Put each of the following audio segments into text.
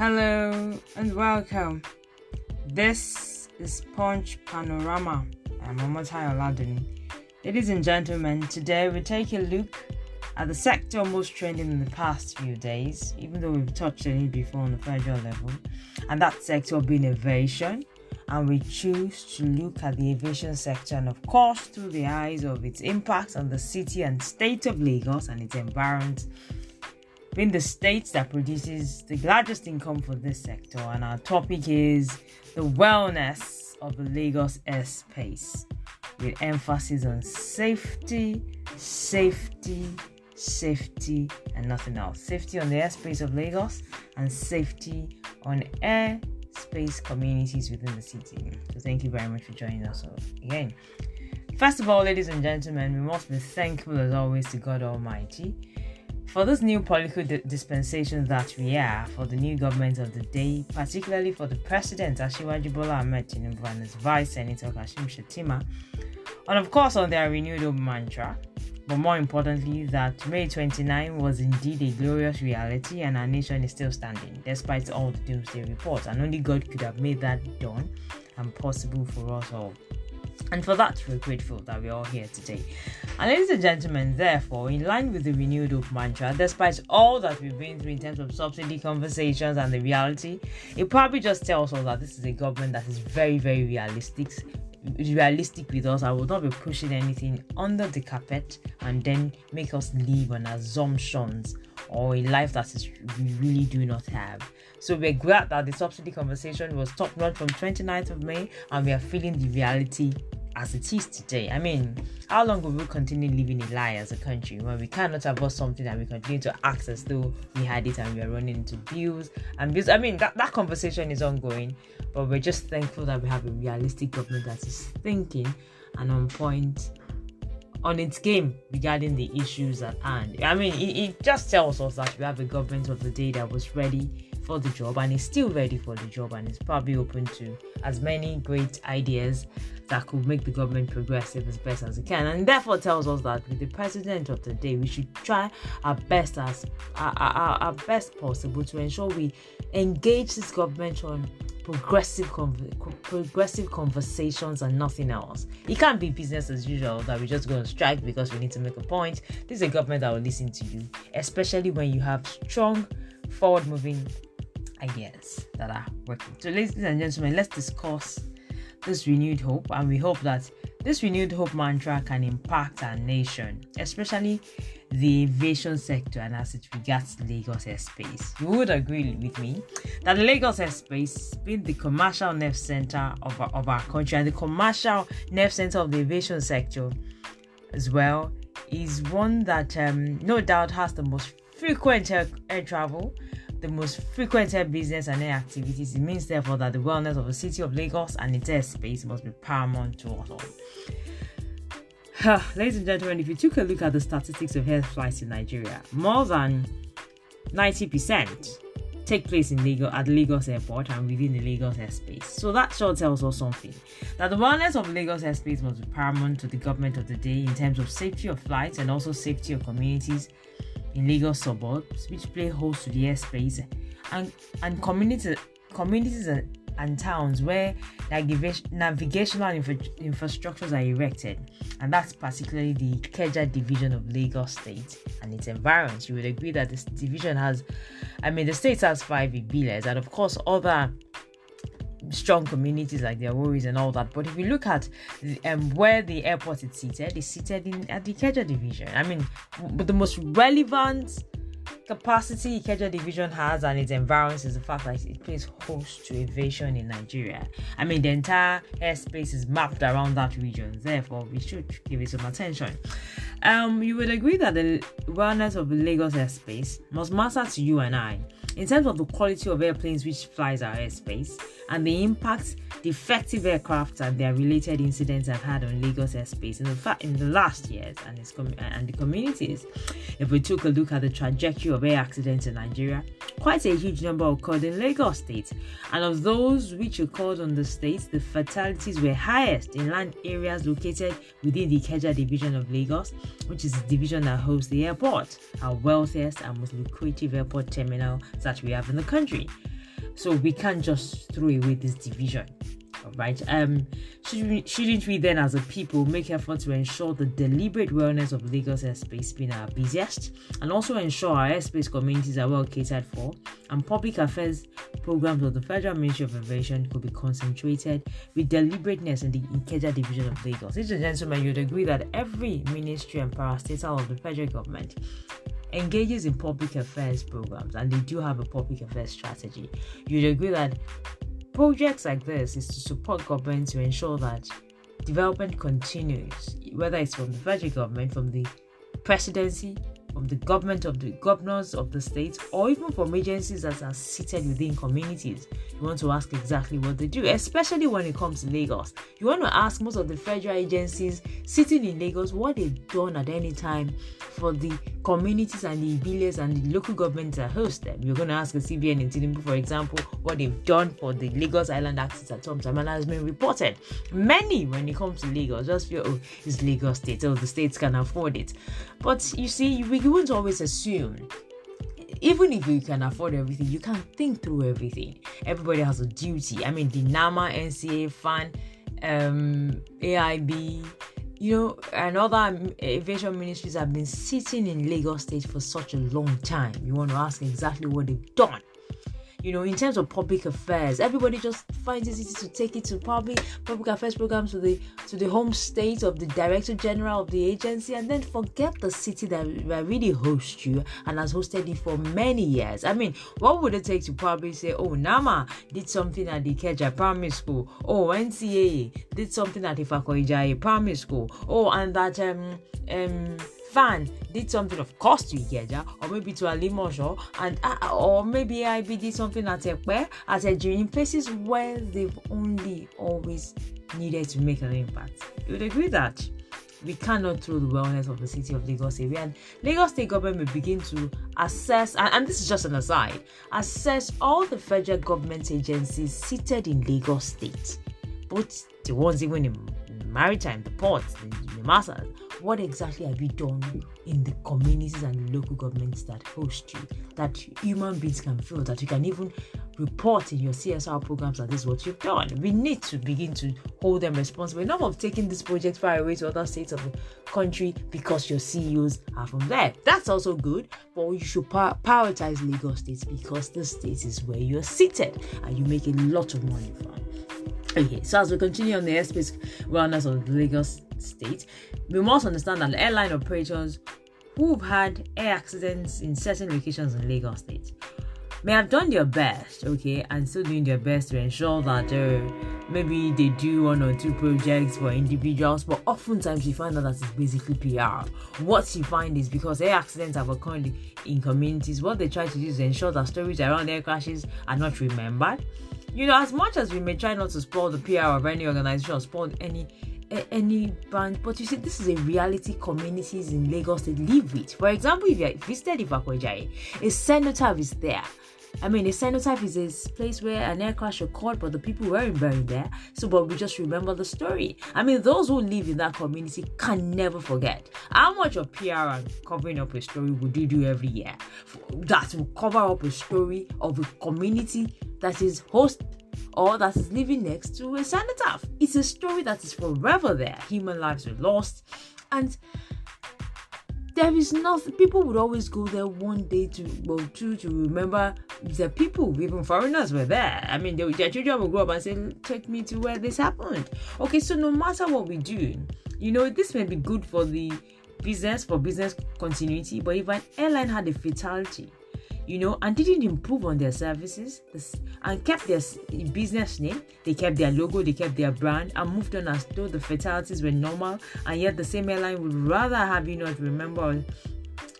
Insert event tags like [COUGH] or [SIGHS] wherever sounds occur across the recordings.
Hello and welcome. This is Punch Panorama. I'm Omotai Oladun. Ladies and gentlemen, today we take a look at the sector most trending in the past few days, even though we've touched on it before on the federal level, and that sector being aviation. And we choose to look at the aviation sector, and of course, through the eyes of its impact on the city and state of Lagos and its environment being the state that produces the largest income for this sector. And our topic is the wellness of the Lagos airspace with emphasis on safety, safety, safety, and nothing else. Safety on the airspace of Lagos and safety on airspace communities within the city. So, thank you very much for joining us again. First of all, ladies and gentlemen, we must be thankful as always to God Almighty for this new political di- dispensation that we are for the new government of the day, particularly for the president Asiwaju Bola Ahmed Tinubu and his vice senator Kashim Shettima, and of course on their renewed mantra, but more importantly that May 29 was indeed a glorious reality and our nation is still standing despite all the doomsday reports, and only God could have made that done and possible for us all. And for that, we're grateful that we're all here today. And ladies and gentlemen, therefore, in line with the renewed hope mantra, despite all that we've been through in terms of subsidy conversations and the reality, it probably just tells us that this is a government that is very, very realistic realistic with us. I will not be pushing anything under the carpet and then make us live on assumptions or a life that is we really do not have. So we're glad that the subsidy conversation was top notch from 29th of May and we are feeling the reality as it is today. I mean, how long will we continue living a lie as a country when we cannot afford something and we continue to act as though we had it and we are running into bills and bills? I mean, that, that conversation is ongoing, but we're just thankful that we have a realistic government that is thinking and on point on its game regarding the issues at hand. I mean, it, it just tells us that we have a government of the day that was ready for the job and is still ready for the job and is probably open to as many great ideas that could make the government progressive as best as it can and therefore tells us that with the president of the day we should try our best as our, our, our best possible to ensure we engage this government on progressive progressive conversations and nothing else. It can't be business as usual that we just go on strike because we need to make a point. This is a government that will listen to you, especially when you have strong, forward moving ideas that are working. So, ladies and gentlemen, let's discuss this renewed hope, and we hope that this renewed hope mantra can impact our nation, especially the aviation sector and as it regards Lagos airspace. You would agree with me that the Lagos airspace, being the commercial nerve center of our, of our country and the commercial nerve center of the aviation sector as well, is one that um, no doubt has the most frequent air, air travel the most frequented business and air activities. It means, therefore, that the wellness of the city of Lagos and its airspace must be paramount to us all. [SIGHS] Ladies and gentlemen, if you took a look at the statistics of air flights in Nigeria, more than 90% take place in Lagos at Lagos Airport and within the Lagos airspace. So that sure tells us something. That the wellness of Lagos airspace must be paramount to the government of the day in terms of safety of flights and also safety of communities in Lagos suburbs, which play host to the airspace, and and communities communities and, towns where navigational infra- infrastructures are erected, and that's particularly the Ikeja division of Lagos State and its environs. You would agree that this division has, I mean, the state has five IBILEs, and of course other strong communities like their worries and all that. But if you look at the, um, where the airport is seated, it's seated in at the Ikeja division. I mean, but the most relevant capacity Ikeja division has and its environs is the fact that it plays host to aviation in Nigeria. I mean, the entire airspace is mapped around that region. Therefore, we should give it some attention. Um, you would agree that the wellness of Lagos airspace must matter to you and I in terms of the quality of airplanes which flies our airspace and the impact defective aircraft and their related incidents have had on Lagos airspace in the fact in the last years and its com- uh, and the communities. If we took a look at the trajectory of air accidents in Nigeria, quite a huge number occurred in Lagos State, and of those which occurred on the state, the fatalities were highest in land areas located within the Ikeja division of Lagos, which is the division that hosts the airport, our wealthiest and most lucrative airport terminal that we have in the country. So we can't just throw away this division right? Um, should we, shouldn't we then, as a people, make effort to ensure the deliberate wellness of Lagos airspace being our busiest, and also ensure our airspace communities are well catered for, and public affairs programs of the Federal Ministry of Aviation could be concentrated with deliberateness in the Ikeja division of Lagos. Ladies and gentlemen, you'd agree that every ministry and parastatal of the federal government engages in public affairs programs and they do have a public affairs strategy. You'd agree that Projects like this is to support government to ensure that development continues, whether it's from the federal government, from the presidency, from the government of the governors of the states, or even from agencies that are seated within communities. You want to ask exactly what they do, especially when it comes to Lagos. You want to ask most of the federal agencies sitting in Lagos what they've done at any time for the communities and the villages and the local governments that host them. You're going to ask the CBN in Tinubu, for example, what they've done for the Lagos Island Access at Tom Tamala has been reported. Many, when it comes to Lagos, just feel, oh, it's Lagos State, oh, the states can afford it. But you see, we won't always assume even if you can afford everything, you can't think through everything. Everybody has a duty. I mean, the NAMA, NCA, FAAN, um, AIB, you know, and other aviation ministries have been sitting in Lagos State for such a long time. You want to ask exactly what they've done you know, in terms of public affairs, everybody just finds it easy to take it to public public affairs programs to the to the home state of the director general of the agency, and then forget the city that, really hosts you and has hosted you for many years. I mean, what would it take to probably say, "Oh, NAMA did something at the Ikeja Primary School," "Oh, NCA did something at the Ifako-Ijaiye Primary School," "Oh, and that um um." Fan did something of course to Ikeja or maybe to Alimosho and uh, or maybe AIB did something at Ekpe at Eji in places where they've only always needed to make an impact. You would agree that we cannot throw the wellness of the city of Lagos away. And Lagos State government may begin to assess, and, and, this is just an aside, assess all the federal government agencies seated in Lagos State, both the ones even in maritime, the ports, the, masses, what exactly have you done in the communities and local governments that host you that human beings can feel that you can even report in your CSR programs that this is what you've done. We need to begin to hold them responsible. Enough of taking this project far away to other states of the country because your CEOs are from there. That's also good, but you should prioritize Lagos states because the state is where you're seated and you make a lot of money from. Okay, so as we continue on the airspace wellness of Lagos State, we must understand that airline operators who've had air accidents in certain locations in Lagos State may have done their best, okay, and still doing their best to ensure that uh, maybe they do one or two projects for individuals, but oftentimes you find out that it's basically PR. What you find is because air accidents have occurred in communities, what they try to do is ensure that stories around air crashes are not remembered. You know, as much as we may try not to spoil the PR of any organization or spoil any any brand, but you see, this is a reality communities in Lagos they live with. For example, if you visited Ifako-Ijaiye, a cenotaph is there. I mean, a cenotaph is a place where an aircraft occurred, but the people weren't buried there. So, but we just remember the story. I mean, those who live in that community can never forget. How much of PR and covering up a story would you do every year that will cover up a story of a community that is host or that is living next to a cenotaph. It's a story that is forever there. Human lives were lost, and there is nothing. People would always go there one day to, well, two to remember the people, even foreigners were there. I mean, they, their children will grow up and say, "Take me to where this happened." Okay, so no matter what we do, you know, this may be good for the business for business continuity, but if an airline had a fatality you know, and didn't improve on their services and kept their business name. They kept their logo, they kept their brand, and moved on as though the fatalities were normal. And yet, the same airline would rather have you not remember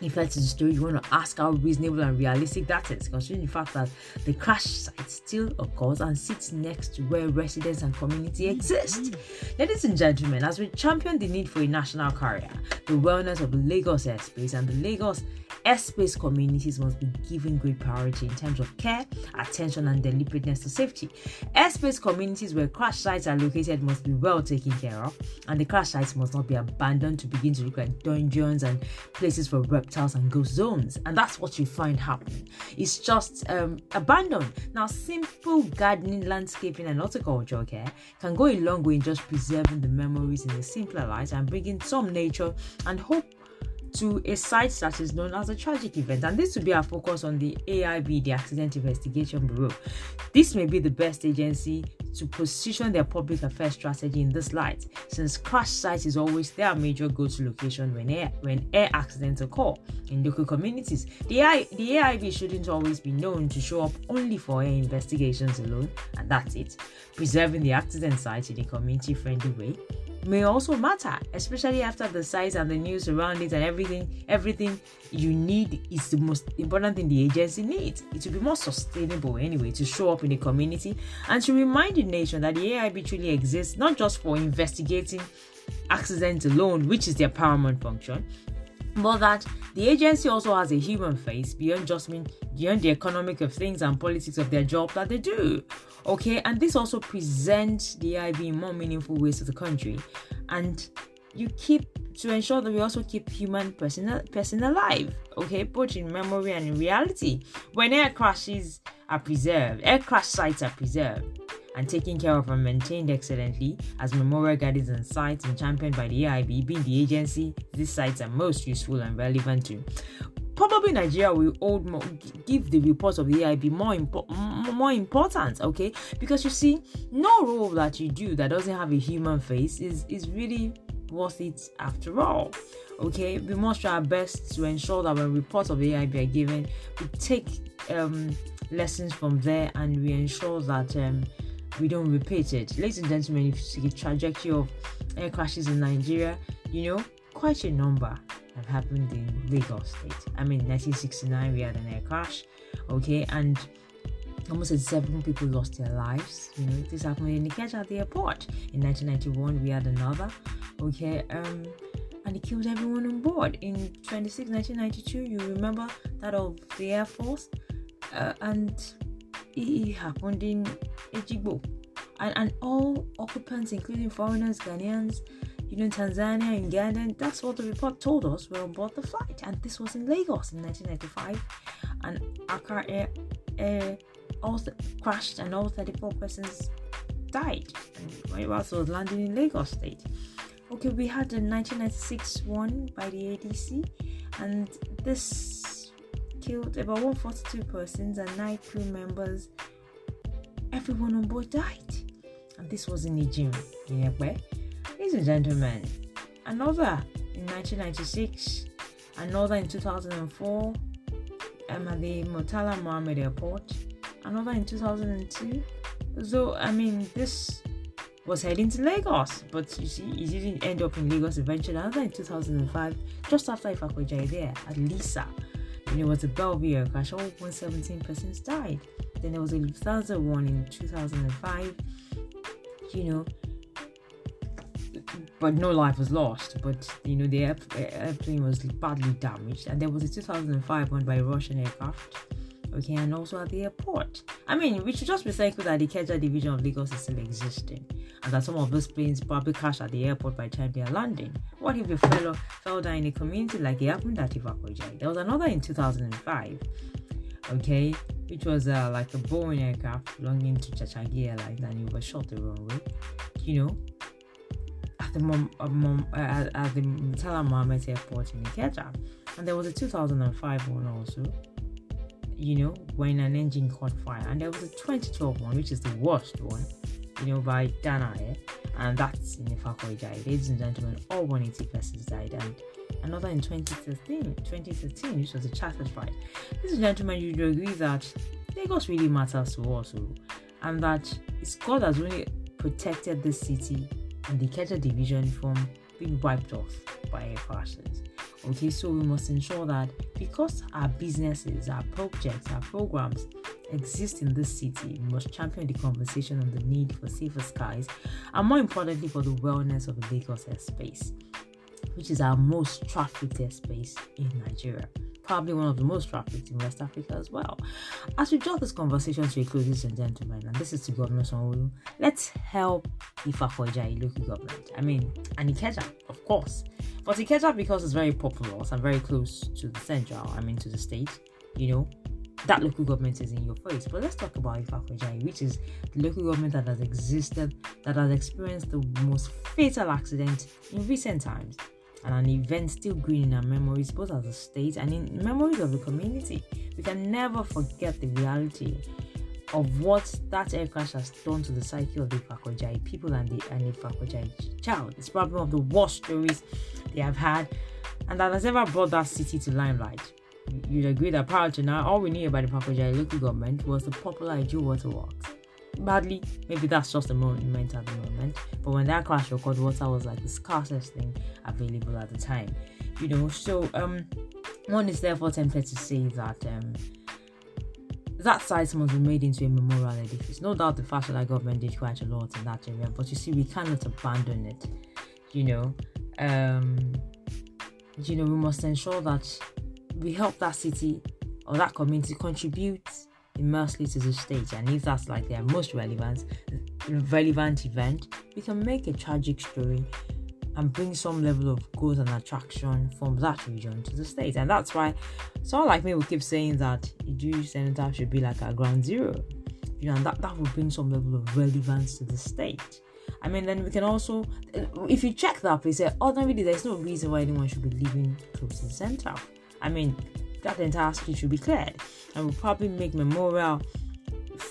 if that's the story, you want to ask how reasonable and realistic that is, considering the fact that the crash site still occurs and sits next to where residents and community exist. Mm-hmm. Ladies and gentlemen, as we champion the need for a national carrier, the wellness of the Lagos airspace and the Lagos airspace communities must be given great priority in terms of care, attention, and deliberateness to safety. Airspace communities where crash sites are located must be well taken care of, and the crash sites must not be abandoned to begin to look like dungeons and places for reptiles and ghost zones. And that's what you find happening. It's just um, abandoned. Now, simple gardening, landscaping, and horticulture care can go a long way in just preserving the memories in a simpler light and bringing some nature and hope to a site that is known as a tragic event. And this will be our focus on the AIB, the Accident Investigation Bureau. This may be the best agency to position their public affairs strategy in this light, since crash sites is always their major go-to location when air when air accidents occur in local communities. The, the AIB shouldn't always be known to show up only for air investigations alone, and that's it. Preserving the accident site in a community-friendly way may also matter, especially after the size and the news around it and everything. Everything you need is the most important thing the agency needs. It will be more sustainable anyway to show up in the community and to remind the nation that the AIB truly exists not just for investigating accidents alone, which is their paramount function, but that the agency also has a human face beyond just mean beyond the economic of things and politics of their job that they do. Okay, and this also presents the IB in more meaningful ways to the country. And you keep to ensure that we also keep human person, person alive, okay, both in memory and in reality. When air crashes are preserved, air crash sites are preserved and taken care of and maintained excellently as memorial gardens and sites and championed by the AIB being the agency these sites are most useful and relevant to probably Nigeria will hold more, give the reports of the AIB more impo- more importance, okay? Because you see, no role that you do that doesn't have a human face is is really worth it after all. Okay, we must try our best to ensure that when reports of the AIB are given, we take um, lessons from there and we ensure that um, we don't repeat it. Ladies and gentlemen, if you see the trajectory of air crashes in Nigeria, you know, quite a number have happened in Lagos State. I mean, 1969 we had an air crash, okay, and almost seven people lost their lives. You know, this happened in Ikeja at the airport. In 1991 we had another, okay, um, and it killed everyone on board. In 26 1992, you remember that of the Air Force, uh, and it, it happened in Ejigbo. And, and all occupants, including foreigners, Ghanaians, you know, Tanzania and Uganda. That's what the report told us. We're on board the flight, and this was in Lagos in 1995. And Accra Air, Air also crashed, and all 34 persons died and whilst it was landing in Lagos State. Okay, we had the 1996 one by the ADC, and this killed about 142 persons and nine crew members. Everyone on board died, and this was in Nigeria. Where? Ladies and gentlemen, another in 1996, another in 2004 um, at the Murtala Mohammed Airport, another in 2002. So, I mean, this was heading to Lagos, but you see, it didn't end up in Lagos eventually. Another in 2005, just after Ifako-Ijaiye there at Lisa. Know, it was a Bellview crash, all 117 persons died. Then there was a Lufthansa one in 2005. You know, but no life was lost. But you know, the airplane was badly damaged, and there was a 2005 one by a Russian aircraft. Okay, and also at the airport. I mean, we should just be thankful that the Ikeja division of Lagos is still existing, and that some of those planes probably crashed at the airport by the time they are landing. What if a fellow fell down in a community like it happened at Ifako-Ijaiye? There was another in 2005. Okay, which was uh, like a Boeing aircraft belonging to Chanchangi Airlines, and it shot the wrong way. You know, the Mom, uh, Mom, uh, at, at the Murtala Mohammed Airport in Ikeja. And there was a 2005 one also, you know, when an engine caught fire. And there was a 2012 one, which is the worst one, you know, by Dana Air. And that's in Ifako-Ijaiye. Ladies and gentlemen, all 180 persons died. And another in 2013, 2013, which was a chartered flight. Ladies and gentlemen, you do agree that Lagos really matters to us, oh, and that it's God has really protected this city and the Ikeja division from being wiped off by air crashes. Okay, so we must ensure that because our businesses, our projects, our programs exist in this city, we must champion the conversation on the need for safer skies and more importantly for the wellness of the Lagos airspace, which is our most trafficked airspace in Nigeria. Probably one of the most trafficked in West Africa as well. As we draw this conversation to a close, ladies and gentlemen, and this is to Governor Sanwo, let's help Ifakoja local government. I mean, and Ikeja, of course. But Ikeja, because it's very populous and very close to the central, I mean, to the state, you know, that local government is in your face. But let's talk about Ifakoja, which is the local government that has existed, that has experienced the most fatal accident in recent times and an event still green in our memories, both as a state and in memories of the community. We can never forget the reality of what that air crash has done to the psyche of the Fakojai people and the, and the Fakojai child. It's probably one of the worst stories they have had, and that has ever brought that city to limelight. You'd agree that prior to now, all we knew about the Fakojai local government was the popular Iju waterworks badly. Maybe that's just a moment at the moment. But when that crash occurred, water was like the scarcest thing available at the time. You know, so um one is therefore tempted to say that um that site must be made into a memorial edifice. No doubt the Fashola government did quite a lot in that area, but you see, we cannot abandon it. You know, um, you know, we must ensure that we help that city or that community contribute immensely to the stage and if that's like their most relevant relevant event we can make a tragic story and bring some level of growth and attraction from that region to the state and that's why someone like me will keep saying that Jewish senator should be like a ground zero. You know and that, that will bring some level of relevance to the state I mean, then we can also, if you check that, we say, eh, ordinarily, there's no reason why anyone should be living close to the center. I mean, that entire street should be cleared and we'll probably make memorial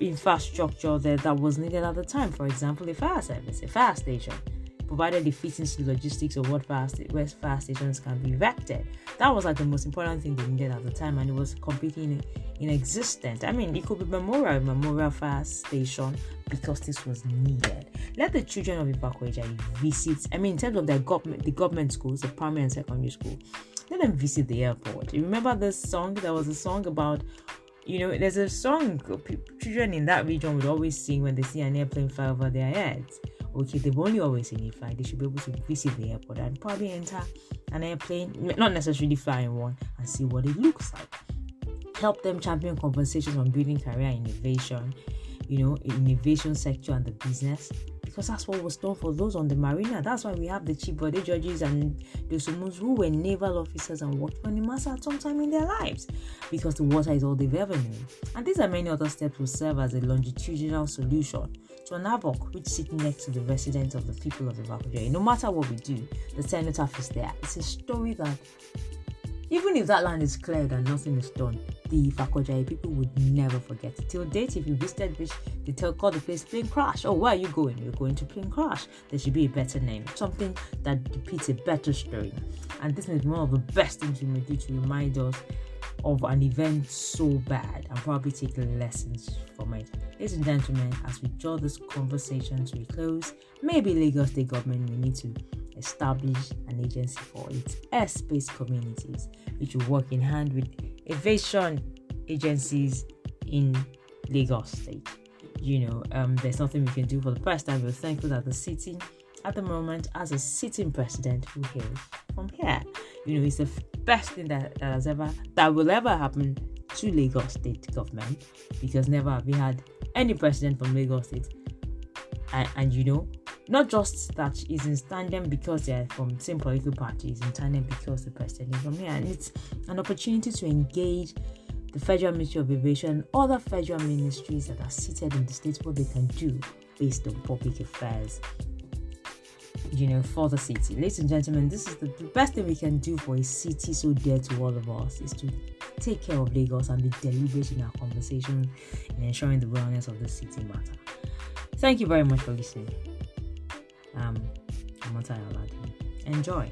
infrastructure there that was needed at the time. For example, a fire service, a fire station, provided the fits into the logistics of what fire, sta- where fire stations can be erected. That was like the most important thing they needed at the time, and it was completely in, inexistent. I mean, it could be memorial, memorial fire station because this was needed. Let the children of Ibakweja visit. I mean, in terms of their government, the government schools, the primary and secondary school, let them visit the airport. You remember this song? There was a song about, you know, there's a song children in that region would always sing when they see an airplane fly over their heads. Okay, they've only always fly. They should be able to visit the airport and probably enter an airplane, not necessarily flying one, and see what it looks like. Help them champion conversations on building career innovation, you know, innovation sector and the business because that's what was done for those on the marina. That's why we have the chief body judges and the sumus who were naval officers and worked for the massa at some time in their lives because the water is all they've ever. And these and many other steps will serve as a longitudinal solution to an ABOK which sits next to the residents of the people of the Vakujoy. No matter what we do, the cenotaph is there. It's a story that even if that land is cleared and nothing is done, the Fakojai people would never forget. Till date, if you visited which they tell call the place Plane Crash. Oh, where are you going? You're going to Plane Crash. There should be a better name, something that depicts a better story. And this is one of the best things we may do to remind us of an event so bad and probably take lessons from it. Ladies and gentlemen, as we draw this conversation to a close, maybe Lagos State government may need to establish an agency for its airspace communities, which will work in hand with aviation agencies in Lagos State. You know, um, there's nothing we can do for the time. We're thankful that the city at the moment as a sitting president who hails from here. You know, it's the best thing that, that has ever that will ever happen to Lagos State government because never have we had any president from Lagos State. And, and you know, not just that is in tandem because they're from the same political party, parties, in tandem because the president is from here. And it's an opportunity to engage the Federal Ministry of Aviation other federal ministries that are seated in the states what they can do based on public affairs. You know, for the city. Ladies and gentlemen, this is the, the best thing we can do for a city so dear to all of us is to take care of Lagos and be deliberate in our conversation in ensuring the wellness of the city matter. Thank you very much for listening um, Enjoy.